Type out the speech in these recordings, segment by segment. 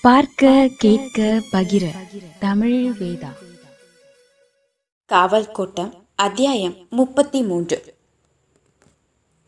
பார்க்க கேட்க பகிர. தமிழ் வேதா. காவல் கோட்டம் அத்தியாயம் முப்பத்தி மூன்று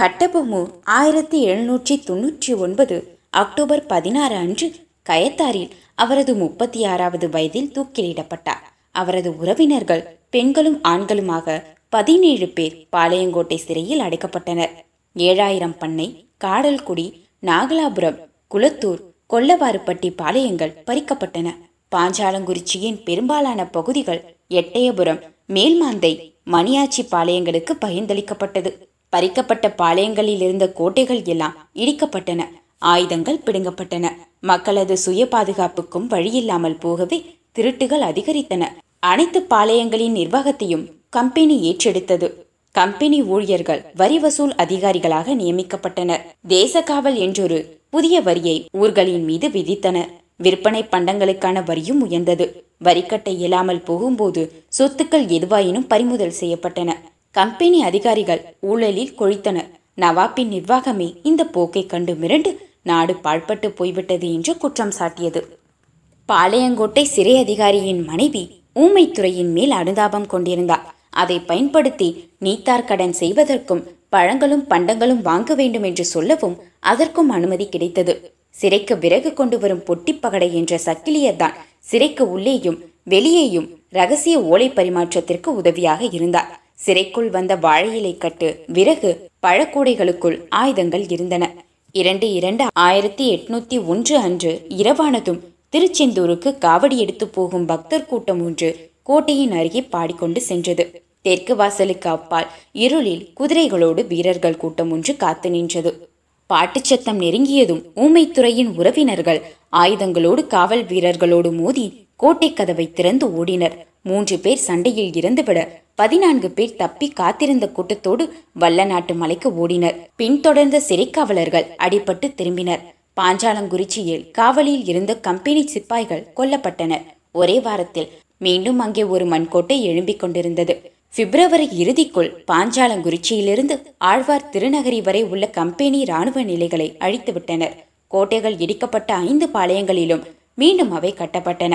கட்டபொம்மு ஆயிரத்தி எழுநூற்றி தொன்னூற்றி ஒன்பது அக்டோபர் பதினாறு அன்று கயத்தாரில் அவரது முப்பத்தி ஆறாவது வயதில் தூக்கிலிடப்பட்டார். அவரது உறவினர்கள் பெண்களும் ஆண்களுமாக பதினேழு பேர் பாளையங்கோட்டை சிறையில் அடைக்கப்பட்டனர். ஏழாயிரம் பண்ணை காடல்குடி நாகலாபுரம் குளத்தூர் கொல்லவாறுப்பட்டி பாளையங்கள் பறிக்கப்பட்டன. பாஞ்சாலங்குறிச்சியின் பெரும்பாலான பகுதிகள் எட்டயபுரம் மேல்மாந்தை மணியாச்சி பாளையங்களுக்கு பகிர்ந்தளிக்கப்பட்டது. பறிக்கப்பட்ட பாளையங்களில் இருந்த கோட்டைகள் எல்லாம் இடிக்கப்பட்டன. ஆயுதங்கள் பிடுங்கப்பட்டன. மக்களது சுய பாதுகாப்புக்கும் வழியில்லாமல் போகவே திருட்டுகள் அதிகரித்தன. அனைத்து பாளையங்களின் நிர்வாகத்தையும் கம்பெனி ஏற்றெடுத்தது. கம்பெனி ஊழியர்கள் வரி வசூல் அதிகாரிகளாக நியமிக்கப்பட்டனர். தேசகாவல் என்றொரு புதிய வரியை ஊர்களின் மீது விதித்தனர் விற்பனை பண்டங்களுக்கான வரியும் உயர்ந்தது. வரிக்கட்ட இயலாமல் போகும்போது சொத்துக்கள் எதுவாயினும் பறிமுதல் செய்யப்பட்டன. கம்பெனி அதிகாரிகள் ஊழலில் கொழித்தனர் நவாப்பின் நிர்வாகமே இந்த போக்கை கண்டு மிரண்டு நாடு பாழ்பட்டு போய்விட்டது என்று குற்றம் சாட்டியது. பாளையங்கோட்டை சிறை அதிகாரியின் மனைவி ஊமைத்துறையின் மேல் அனுதாபம் கொண்டிருந்தார். அதை பயன்படுத்தி நீத்தார் கடன் செய்வதற்கும் பழங்களும் பண்டங்களும் வாங்க வேண்டும் என்று சொல்லவும் அதற்கும் அனுமதி கிடைத்தது. சிறைக்கு விறகு கொண்டு வரும் பொட்டிப்பகடை என்ற சக்கிலியர்தான் சிறைக்கு உள்ளேயும் வெளியேயும் ரகசிய ஓலை பரிமாற்றத்திற்கு உதவியாக இருந்தார். சிறைக்குள் வந்த வாழை இலை கட்டு விறகு பழக்கூடைகளுக்குள் ஆயுதங்கள் இருந்தன. இரண்டு இரண்டு ஆயிரத்தி எட்நூத்தி ஒன்று அன்று இரவானதும் திருச்செந்தூருக்கு காவடி எடுத்து போகும் பக்தர் கூட்டம் ஒன்று கோட்டையின் அருகே பாடிக்கொண்டு சென்றது. தெற்கு வாசலுக்கு அப்பால் இருளில் குதிரைகளோடு வீரர்கள் கூட்டம் ஒன்று காத்து நின்றது. பாட்டுச் சத்தம் நெருங்கியதும் ஊமைத்துறையின் உறவினர்கள் ஆயுதங்களோடு காவல் வீரர்களோடு மோதி கோட்டை கதவை திறந்து ஓடினர். மூன்று பேர் சண்டையில் இறந்துவிட பதினான்கு பேர் தப்பி காத்திருந்த கூட்டத்தோடு வல்ல நாட்டு மலைக்கு ஓடினர். பின்தொடர்ந்த சிறைக்காவலர்கள் அடிபட்டு திரும்பினர். பாஞ்சாலங்குறிச்சியில் காவலில் இருந்த கம்பெனி சிப்பாய்கள் கொல்லப்பட்டனர். ஒரே வாரத்தில் மீண்டும் அங்கே ஒரு மண்கோட்டை எழும்பிக் கொண்டிருந்தது. பிப்ரவரி இறுதிக்குள் பாஞ்சாலங்குறிச்சியிலிருந்து ஆழ்வார் திருநகரி வரை உள்ள கம்பெனி இராணுவ நிலைகளை அழித்துவிட்டனர் கோட்டைகள் இடிக்கப்பட்ட ஐந்து பாளையங்களிலும் மீண்டும் அவை கட்டப்பட்டன.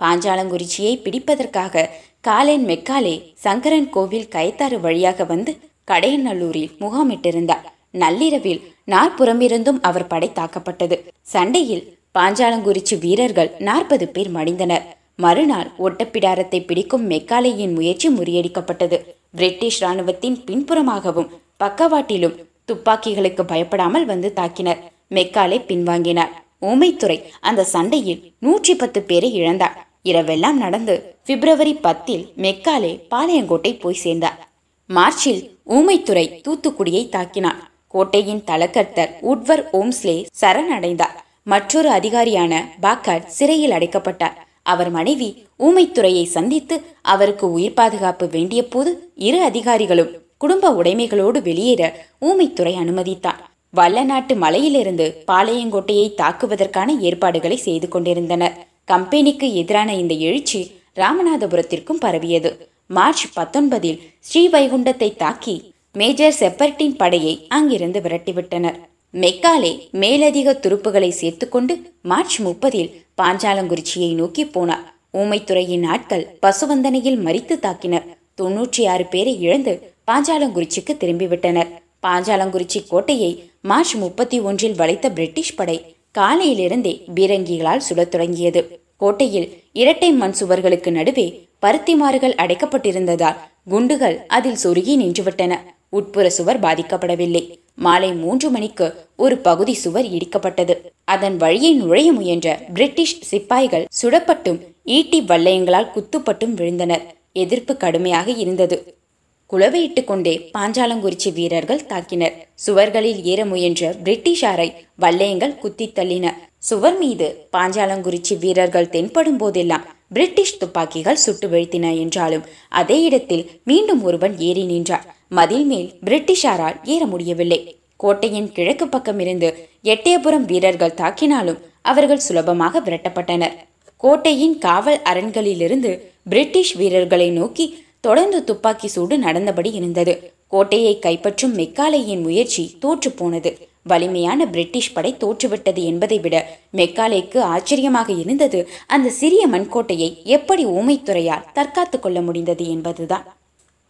பாஞ்சாலங்குறிச்சியை பிடிப்பதற்காக காலேன் மெக்காலே சங்கரன் கோவில் கயத்தாறு வழியாக வந்து கடையநல்லூரில் முகாமிட்டிருந்தார். நள்ளிரவில் நாற்புறமிருந்தும் அவர் படை தாக்கப்பட்டது. சண்டையில் பாஞ்சாலங்குறிச்சி வீரர்கள் நாற்பது பேர் மடிந்தனர். மறுநாள் ஒட்டப்பிடாரத்தை பிடிக்கும் மெக்காலேயின் முயற்சி முறியடிக்கப்பட்டது. பிரிட்டிஷ் ராணுவத்தின் பின்புறமாகவும் பக்கவாட்டிலும் துப்பாக்கிகளுக்கு பயப்படாமல் வந்து தாக்கினர். மெக்காலே பின்வாங்கினார். ஊமைத்துறை அந்த சண்டையில் நூற்றி பத்து பேரை இழந்தார். இரவெல்லாம் நடந்து பிப்ரவரி பத்தில் மெக்காலே பாளையங்கோட்டை போய் சேர்ந்தார். மார்ச்சில் ஊமைத்துறை தூத்துக்குடியை தாக்கினார். கோட்டையின் தலக்கர்த்தர் உட்வர் ஓம்ஸ்லே சரணடைந்தார். மற்றொரு அதிகாரியான பாக்கர் சிறையில் அடைக்கப்பட்டார். அவர் மனைவி ஊமைத்துறையை சந்தித்து அவருக்கு உயிர் பாதுகாப்பு வேண்டிய போது இரு அதிகாரிகளும் குடும்ப உடைமைகளோடு வெளியேற ஊமைத்துறை அனுமதித்தார். வல்லநாட்டு மலையிலிருந்து பாளையங்கோட்டையை தாக்குவதற்கான ஏற்பாடுகளை செய்து கொண்டிருந்தனர். கம்பெனிக்கு எதிரான இந்த எழுச்சி ராமநாதபுரத்திற்கும் பரவியது. மார்ச் பத்தொன்பதில் ஸ்ரீவைகுண்டத்தை தாக்கி மேஜர் செப்பர்டின் படையை அங்கிருந்து விரட்டிவிட்டனர். மெக்காலே மேலதிக துருப்புகளை சேர்த்துக்கொண்டு மார்ச் முப்பதில் பாஞ்சாலங்குறிச்சியை நோக்கி போனார். ஊமைத்துறையின் ஆட்கள் பசுவந்தனையில் மறித்து தாக்கினர். தொன்னூற்றி ஆறு பேரை இழந்து பாஞ்சாலங்குறிச்சிக்கு திரும்பிவிட்டனர். பாஞ்சாலங்குறிச்சி கோட்டையை மார்ச் முப்பத்தி ஒன்றில் வளைத்த பிரிட்டிஷ் படை காலையிலிருந்தே பீரங்கிகளால் சுடத் தொடங்கியது. கோட்டையில் இரட்டை மண் சுவர்களுக்கு நடுவே பருத்திமாறுகள் அடைக்கப்பட்டிருந்ததால் குண்டுகள் அதில் சொருகி நின்றுவிட்டன. உட்புற சுவர் பாதிக்கப்படவில்லை. மாலை மூன்று மணிக்கு ஒரு பகுதி சுவர் இடிக்கப்பட்டது. அதன் வழியை நுழைய முயன்ற பிரிட்டிஷ் சிப்பாய்கள் சுடப்பட்டும் ஈட்டி வல்லையங்களால் குத்துப்பட்டும் விழுந்தனர். எதிர்ப்பு கடுமையாக இருந்தது. குளவையிட்டு கொண்டே பாஞ்சாலங்குறிச்சி வீரர்கள் தாக்கினர். சுவர்களில் ஏற முயன்ற பிரிட்டிஷாரை வல்லையங்கள் குத்தி தள்ளின. சுவர் மீது பாஞ்சாலங்குறிச்சி வீரர்கள் தென்படும் போதெல்லாம் பிரிட்டிஷ் துப்பாக்கிகள் சுட்டு வீழ்த்தின என்றாலும் அதே இடத்தில் மீண்டும் ஒருவன் ஏறி நின்றார் மதில் மேல் பிரிட்டிஷாரால் ஏற முடியவில்லை. கோட்டையின் கிழக்கு பக்கமிருந்து எட்டயபுரம் வீரர்கள் தாக்கினாலும் அவர்கள் சுலபமாக விரட்டப்பட்டனர். கோட்டையின் காவல் அரண்களிலிருந்து பிரிட்டிஷ் வீரர்களை நோக்கி தொடர்ந்து துப்பாக்கி சூடு நடந்தபடி இருந்தது. கோட்டையை கைப்பற்றும் மெக்காலேயின் முயற்சி தோற்றுப்போனது வலிமையான பிரிட்டிஷ் படை தோற்றுவிட்டது என்பதை விட மெக்காலேக்கு ஆச்சரியமாக இருந்தது அந்த சிறிய மண்கோட்டையை எப்படி ஊமைத்துறையால் தற்காத்து கொள்ள முடிந்தது என்பதுதான்.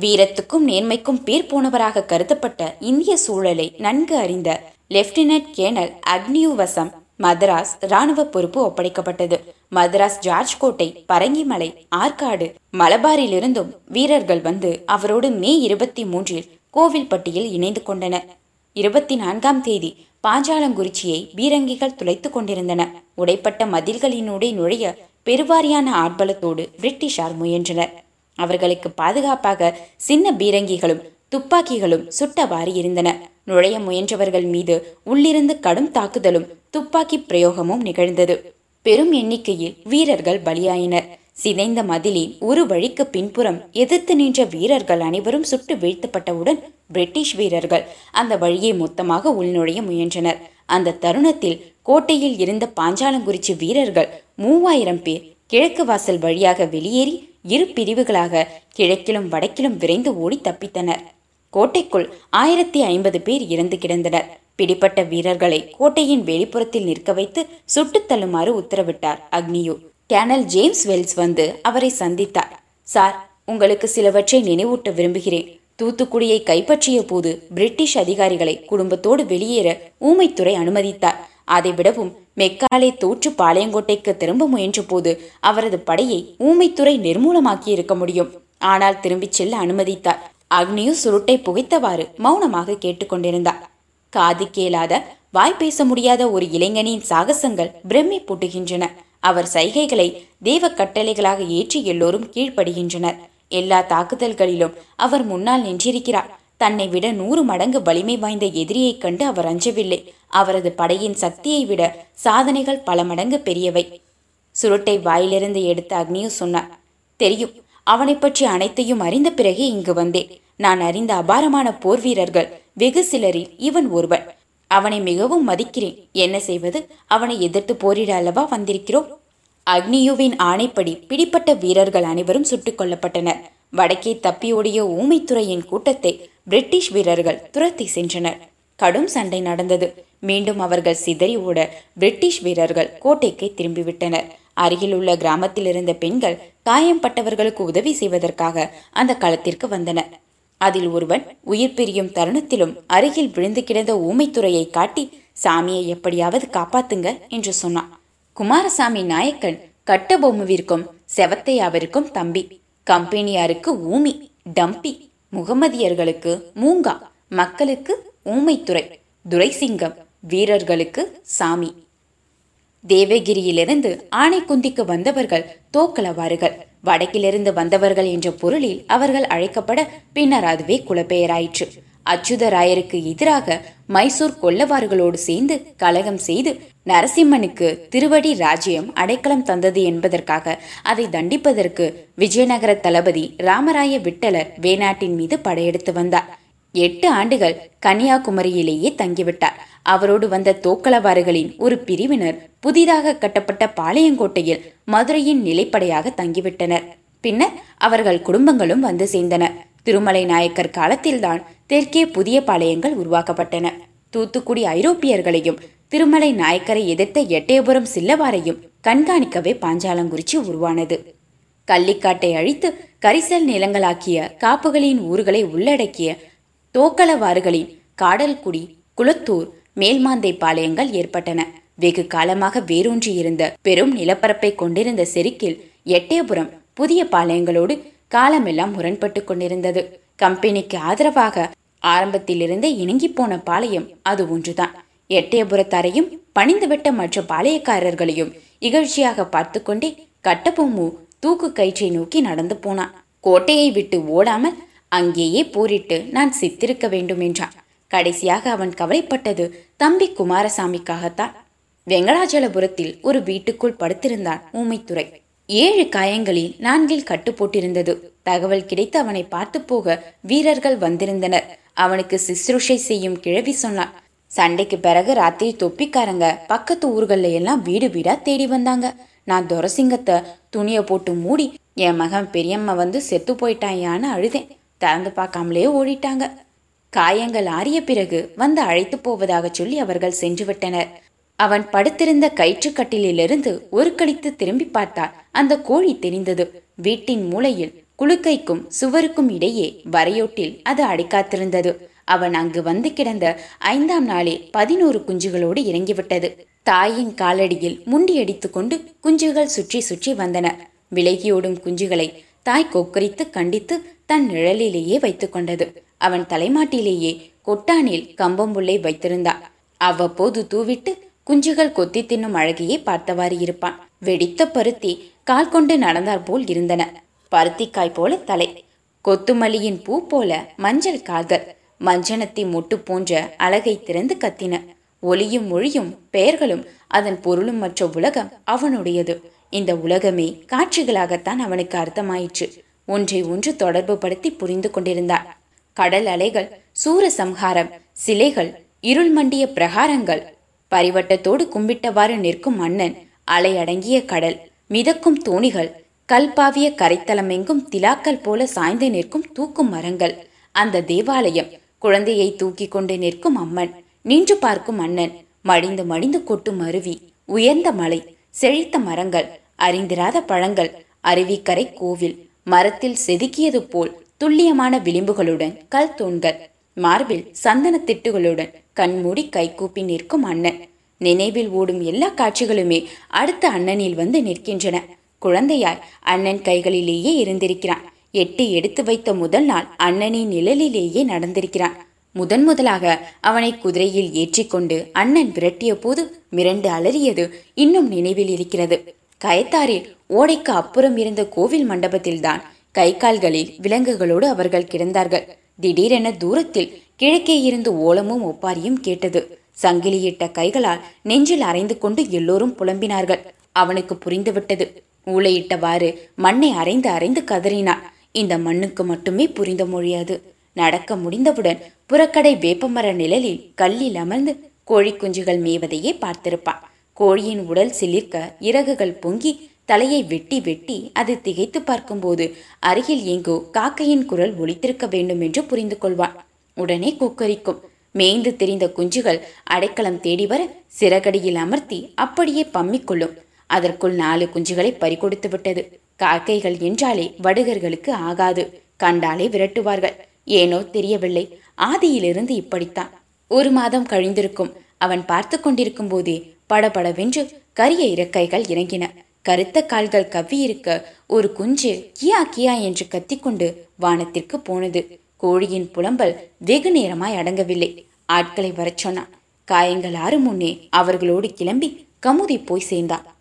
வீரத்துக்கும் நேர்மைக்கும் பேர் போனவராக கருதப்பட்ட இந்திய சூழலை நன்கு அறிந்த லெப்டினன்ட் கேர்னல் அக்னியுவசம் மதராஸ் ராணுவ பொறுப்பு ஒப்படைக்கப்பட்டது. மதராஸ் ஜார்ஜ் கோட்டை பரங்கிமலை ஆற்காடு மலபாரிலிருந்தும் வீரர்கள் வந்து அவரோடு மே இருபத்தி மூன்றில் கோவில்பட்டியில் இணைந்து கொண்டனர் இருபத்தி நான்காம் தேதி பாஞ்சாலங்குறிச்சியை பீரங்கிகள் துளைத்துக் கொண்டிருந்தன. உடைப்பட்ட மதில்களினூடே நுழைய பெருவாரியான ஆட்பலத்தோடு பிரிட்டிஷார் முயன்றனர். அவர்களுக்கு பாதுகாப்பாக சின்ன பீரங்கிகளும் துப்பாக்கிகளும் சுட்டவாறி இருந்தன. நுழைய முயன்றவர்கள் மீது உள்ளிருந்து கடும் தாக்குதலும் துப்பாக்கி பிரயோகமும் நிகழ்ந்தது. பெரும் எண்ணிக்கையில் வீரர்கள் பலியாயினர். சிதைந்த மதிலின் ஒரு வழிக்கு பின்புறம் எதிர்த்து நின்ற வீரர்கள் அனைவரும் சுட்டு வீழ்த்தப்பட்டவுடன் பிரிட்டிஷ் வீரர்கள் அந்த வழியை மொத்தமாக உள்நுழைய முயன்றனர். அந்த தருணத்தில் கோட்டையில் இருந்த பாஞ்சாலங்குறிச்சி வீரர்கள் மூவாயிரம் பேர் கிழக்கு வாசல் வழியாக வெளியேறி இரு பிரிவுகளாக கிழக்கிலும் வடக்கிலும் விரைந்து ஓடி தப்பித்தனர். கோட்டைக்குள் ஆயிரத்தி ஐம்பது பேர் இறந்து கிடந்தனர். பிடிப்பட்ட வீரர்களை கோட்டையின் வெளிப்புறத்தில் நிற்க வைத்து சுட்டுத் தள்ளுமாறு உத்தரவிட்டார் அக்னியு. கேனல் ஜேம்ஸ் வெல்ஸ் வந்து அவரை சந்தித்தார். சார் உங்களுக்கு சிலவற்றை நினைவூட்ட விரும்புகிறேன். தூத்துக்குடியை கைப்பற்றிய போது பிரிட்டிஷ் அதிகாரிகளை குடும்பத்தோடு வெளியேற ஊமைத்துறை அனுமதித்தார். அதைவிடவும் மெக்காலே தோற்று பாளையங்கோட்டைக்கு திரும்ப முயன்ற போது அவரது படையை ஊமைத்துறை நிர்மூலமாக்கி இருக்க முடியும். ஆனால் திரும்பிச் செல்ல அனுமதித்தார். அக்னியு சுருட்டை புகைத்தவாறு மௌனமாக கேட்டுக்கொண்டிருந்தார் காது கேளாத வாய் பேச முடியாத ஒரு இளைஞனின் சாகசங்கள் பிரம்மை பூட்டுகின்றன. அவர் சைகைகளை தேவ கட்டளைகளாக ஏற்றி எல்லோரும் கீழ்ப்படுகின்றனர். எல்லா தாக்குதல்களிலும் அவர் முன்னால் நின்றிருக்கிறார். தன்னை விட நூறு மடங்கு வலிமை வாய்ந்த எதிரியைக் கண்டு அவர் அஞ்சவில்லை. அவரது படையின் சக்தியை விட சாதனைகள் பல மடங்கு பெரியவை. சுருட்டை வாயிலிருந்து எடுத்த அக்னியு சொன்னார் தெரியும் அவனை பற்றி அனைத்தையும் அறிந்த பிறகே இங்கு வந்தேன். நான் அறிந்த அபாரமான போர் வீரர்கள் வெகு சிலரில் இவன் ஒருவன். அவனை மிகவும் மதிக்கிறேன். என்ன செய்வது? அவனை எதிர்த்து போரிட அல்லவா வந்திருக்கிறோம்? அக்னியுவின் ஆணைப்படி பிடிப்பட்ட வீரர்கள் அனைவரும் சுட்டுக் கொல்லப்பட்டனர். வடக்கே தப்பியோடிய ஊமைத்துறையின் கூட்டத்தை பிரிட்டிஷ் வீரர்கள் துரத்தி சென்றனர். கடும் சண்டை நடந்தது. மீண்டும் அவர்கள் சிதறி ஓட பிரிட்டிஷ் வீரர்கள் கோட்டைக்கு திரும்பிவிட்டனர். அருகில் உள்ள கிராமத்தில் இருந்த பெண்கள் காயம்பட்டவர்களுக்கு உதவி செய்வதற்காக அந்த களத்திற்கு வந்தனர். அதில் ஒருவன் உயிர் பிரியும் தருணத்திலும் அருகில் விழுந்து கிடந்த ஊமைத்துறையை காட்டி சாமியை எப்படியாவது காப்பாத்துங்க என்று சொன்னான். குமாரசாமி நாயக்கன் கட்டபொம்முவிற்கும் செவத்தையாவிற்கும் தம்பி. கம்பெனியாருக்கு ஊமி டம்பி. முகமதியர்களுக்கு மூங்கா மக்களுக்கு ஊமைத்துறை துரைசிங்கம் வீரர்களுக்கு சாமி. தேவகிரியிலிருந்து ஆனைக்குந்திக்கு வந்தவர்கள் தோக்கலவாறுகள் வடக்கிலிருந்து வந்தவர்கள் என்ற பொருளில் அவர்கள் அழைக்கப்பட பின்னர் அதுவே குலப்பெயராயிற்று. அச்சுதராயருக்கு எதிராக மைசூர் கொல்லவார்களோடு சேர்ந்து கலகம் செய்து நரசிம்மனுக்கு திருவடி ராஜ்யம் அடைக்கலம் தந்தது என்பதற்காக அதை தண்டிப்பதற்கு விஜயநகர தளபதி ராமராய விட்டலர் வேணாட்டின் மீது படையெடுத்து வந்தார். எட்டு ஆண்டுகள் கன்னியாகுமரியிலேயே தங்கிவிட்டார். அவரோடு வந்த தோக்கலவாறுகளின் ஒரு பிரிவினர் புதிதாக கட்டப்பட்ட பாளையங்கோட்டையில் மதுரையின் நிலைப்படையாக தங்கிவிட்டனர். பின்னர் அவர்கள் குடும்பங்களும் வந்து சேர்ந்தன திருமலை நாயக்கர் காலத்தில்தான் தெற்கே புதிய பாளையங்கள் உருவாக்கப்பட்டன. தூத்துக்குடி ஐரோப்பியர்களையும் திருமலை நாயக்கரை எதிர்த்த எட்டயபுரம் சில்லவாரையும் கண்காணிக்கவே பாஞ்சாலங்குறிச்சி உருவானது. கள்ளிக்காட்டை அழித்து கரிசல் நிலங்களாக்கிய காப்புகளின் ஊர்களை உள்ளடக்கிய தோக்களவாறுகளின் காடல்குடி குளத்தூர் மேல்மாந்தை பாளையங்கள் ஏற்பட்டன. வெகு காலமாக வேரூன்றி இருந்த பெரும் நிலப்பரப்பை கொண்டிருந்த செருக்கில் எட்டயபுரம் புதிய பாளையங்களோடு காலமெல்லாம் முரண்பட்டு கொண்டிருந்தது. கம்பெனிக்கு ஆதரவாக ஆரம்பத்திலிருந்தே இணங்கி போன பாளையம் அது ஒன்றுதான். எட்டயபுரத்தாரையும் பணிந்துவிட்ட மற்ற பாளையக்காரர்களையும் இகழ்ச்சியாக பார்த்து கொண்டே கட்டபொம்மு தூக்கு கயிற்றை நோக்கி நடந்து போனான். கோட்டையை விட்டு ஓடாமல் அங்கேயே போரிட்டு நான் சித்திருக்க வேண்டும் என்றான். கடைசியாக அவன் கவலைப்பட்டது தம்பி குமாரசாமிக்காகத்தான். வெங்கடாச்சலபுரத்தில் ஒரு வீட்டுக்குள் படுத்திருந்தான் ஊமைத்துறை. ஏழு காயங்களில் நான்கில் கட்டு போட்டிருந்தது தகவல் கிடைத்து அவனை பார்த்து போக வீரர்கள் வந்திருந்தனர். அவனுக்கு சிசுருஷை செய்யும் கிழவி சொன்னான் சண்டைக்கு பிறகு ராத்திரி தொப்பிக்காரங்க பக்கத்து ஊர்கள்ல எல்லாம் வீடு வீடா தேடி வந்தாங்க. நான் துரசிங்கத்தை துணியை போட்டு மூடி என் மகன் பெரியம்மா வந்து செத்து போயிட்டாயான்னு அழுதேன். திறந்து பார்க்காமலே ஓடிட்டாங்க. காயங்கள் ஆறிய பிறகு வந்து அழைத்து போவதாக சொல்லி அவர்கள் சென்று விட்டனர். அவன் படுத்திருந்த கயிற்றுக்கட்டிலிருந்து ஒரு கழித்து திரும்பி பார்த்தால் அந்த கோழி தெரிந்தது. வீட்டின் மூலையில் குளுக்கைக்கும் சுவருக்கும் இடையே வரையோட்டில் அது அடைக்காத்திருந்தது. அவன் அங்கு வந்து கிடந்த ஐந்தாம் நாளே பதினோரு குஞ்சுகளோடு இறங்கிவிட்டது. தாயின் காலடியில் முண்டியடித்து கொண்டு குஞ்சுகள் சுற்றி சுற்றி வந்தன. விலகியோடும் குஞ்சுகளை தாய் கொக்கரித்து கண்டித்து தன் நிழலிலேயே வைத்து கொண்டது. அவன் தலைமாட்டிலேயே கொட்டானில் கம்பம்புல்லை வைத்திருந்தான் அவ்வப்போது தூவிட்டு குஞ்சுகள் கொத்தி தின்னும் அழகையே பார்த்தவாறு இருப்பான். வெடித்த பருத்தி கால் கொண்டு நடந்தாற் போல் இருந்தன. பருத்திக்காய் போல தலை. கொத்துமல்லியின் பூ போல மஞ்சள் கால்கள். மஞ்சனத்தி மொட்டு போன்ற அழகை திறந்து கத்தின. ஒளியும் மொழியும் பெயர்களும் அதன் பொருளும் மற்ற உலகம் அவனுடையது. இந்த உலகமே காட்சிகளாகத்தான் அவனுக்கு அர்த்தமாயிற்று. ஒன்றை ஒன்று தொடர்பு படுத்தி புரிந்து கொண்டிருந்தான் கடல் அலைகள் சூரசம்ஹாரம் சிலைகள் இருள் மண்டிய பிரகாரங்கள் பரிவட்டத்தோடு கும்பிட்டவாறு நிற்கும் மன்னன் அலையடங்கிய கடல் மிதக்கும் தோணிகள் கல்பாவிய கரைத்தலமெங்கும் திலாக்கள் போல சாய்ந்து நிற்கும் தூக்கும் மரங்கள். அந்த தேவாலயம் குழந்தையை தூக்கி கொண்டு நிற்கும் அம்மன் நின்று பார்க்கும் அண்ணன் மடிந்து மடிந்து கொட்டும் அருவி உயர்ந்த மலை செழித்த மரங்கள் அறிந்திராத பழங்கள் அருவிக்கரை கோவில் மரத்தில் செதுக்கியது போல் துல்லியமான விளிம்புகளுடன் கல் தூண்கள். மார்பில் சந்தன திட்டுகளுடன் கண்மூடி கைகூப்பி நிற்கும் அண்ணன். நினைவில் ஓடும் எல்லா காட்சிகளுமே அடுத்த அண்ணனில் வந்து நிற்கின்றன. குழந்தையாய் அண்ணன் கைகளிலேயே இருந்திருக்கிறான். எட்டி எடுத்து வைத்த முதல் நாள் அண்ணனின் நிழலிலேயே நடந்திருக்கிறான். முதன் முதலாக அவனை குதிரையில் ஏற்றிக்கொண்டு அண்ணன் விரட்டிய போது மிரண்டு அலறியது இன்னும் நினைவில் இருக்கிறது. கயத்தாரில் ஓடைக்கு அப்புறம் இருந்த கோவில் மண்டபத்தில்தான் கை கால்களில் விலங்குகளோடு அவர்கள் கிடந்தார்கள். திடீரென தூரத்தில் கிழக்கே இருந்து ஓலமும் ஒப்பாரியும் கேட்டது. சங்கிலியிட்ட கைகளால் நெஞ்சில் அரைந்து கொண்டு எல்லோரும் புலம்பினார்கள். அவனுக்கு புரிந்துவிட்டது. ஊளையிட்டவாறு மண்ணை அரைந்து அரைந்து கதறினான். இந்த மண்ணுக்கு மட்டுமே புரிந்த மொழியாது நடக்க முடிந்தவுடன் புறக்கடை வேப்பமர நிழலில் கல்லில் அமர்ந்து கோழி குஞ்சுகள் மேவதையே பார்த்திருப்பான். கோழியின் உடல் சிலிர்க்க இறகுகள் பொங்கி தலையை வெட்டி வெட்டி அது திகைத்து பார்க்கும்போது அருகில் எங்கோ காக்கையின் குரல் ஒழித்திருக்க வேண்டும் என்று புரிந்து கொள்வான் உடனே கொக்கரிக்கும். மேய்ந்து தெரிந்த குஞ்சுகள் அடைக்கலம் தேடி வர சிறகடியில் அமர்த்தி அப்படியே பம்மிக்கொள்ளும் அதற்குள் நாலு குஞ்சுகளை பறிகொடுத்து விட்டது. காக்கைகள் என்றாலே வடுகர்களுக்கு ஆகாது. கண்டாலே விரட்டுவார்கள். ஏனோ தெரியவில்லை. ஆதியிலிருந்து இப்படித்தான். ஒரு மாதம் கழிந்திருக்கும். அவன் பார்த்து கொண்டிருக்கும் போதே படபடவென்று கரிய இறக்கைகள் இறங்கின. கருத்த கால்கள் கவ்வியிருக்க ஒரு குஞ்சு கியா கியா என்று கத்திக்கொண்டு வானத்திற்கு போனது. கோழியின் புலம்பல் வெகு நேரமாய் அடங்கவில்லை. ஆட்களை வரச் சொன்னான். காயங்கள் ஆறு முன்னே அவர்களோடு கிளம்பி கமுதி போய் சேர்ந்தான்.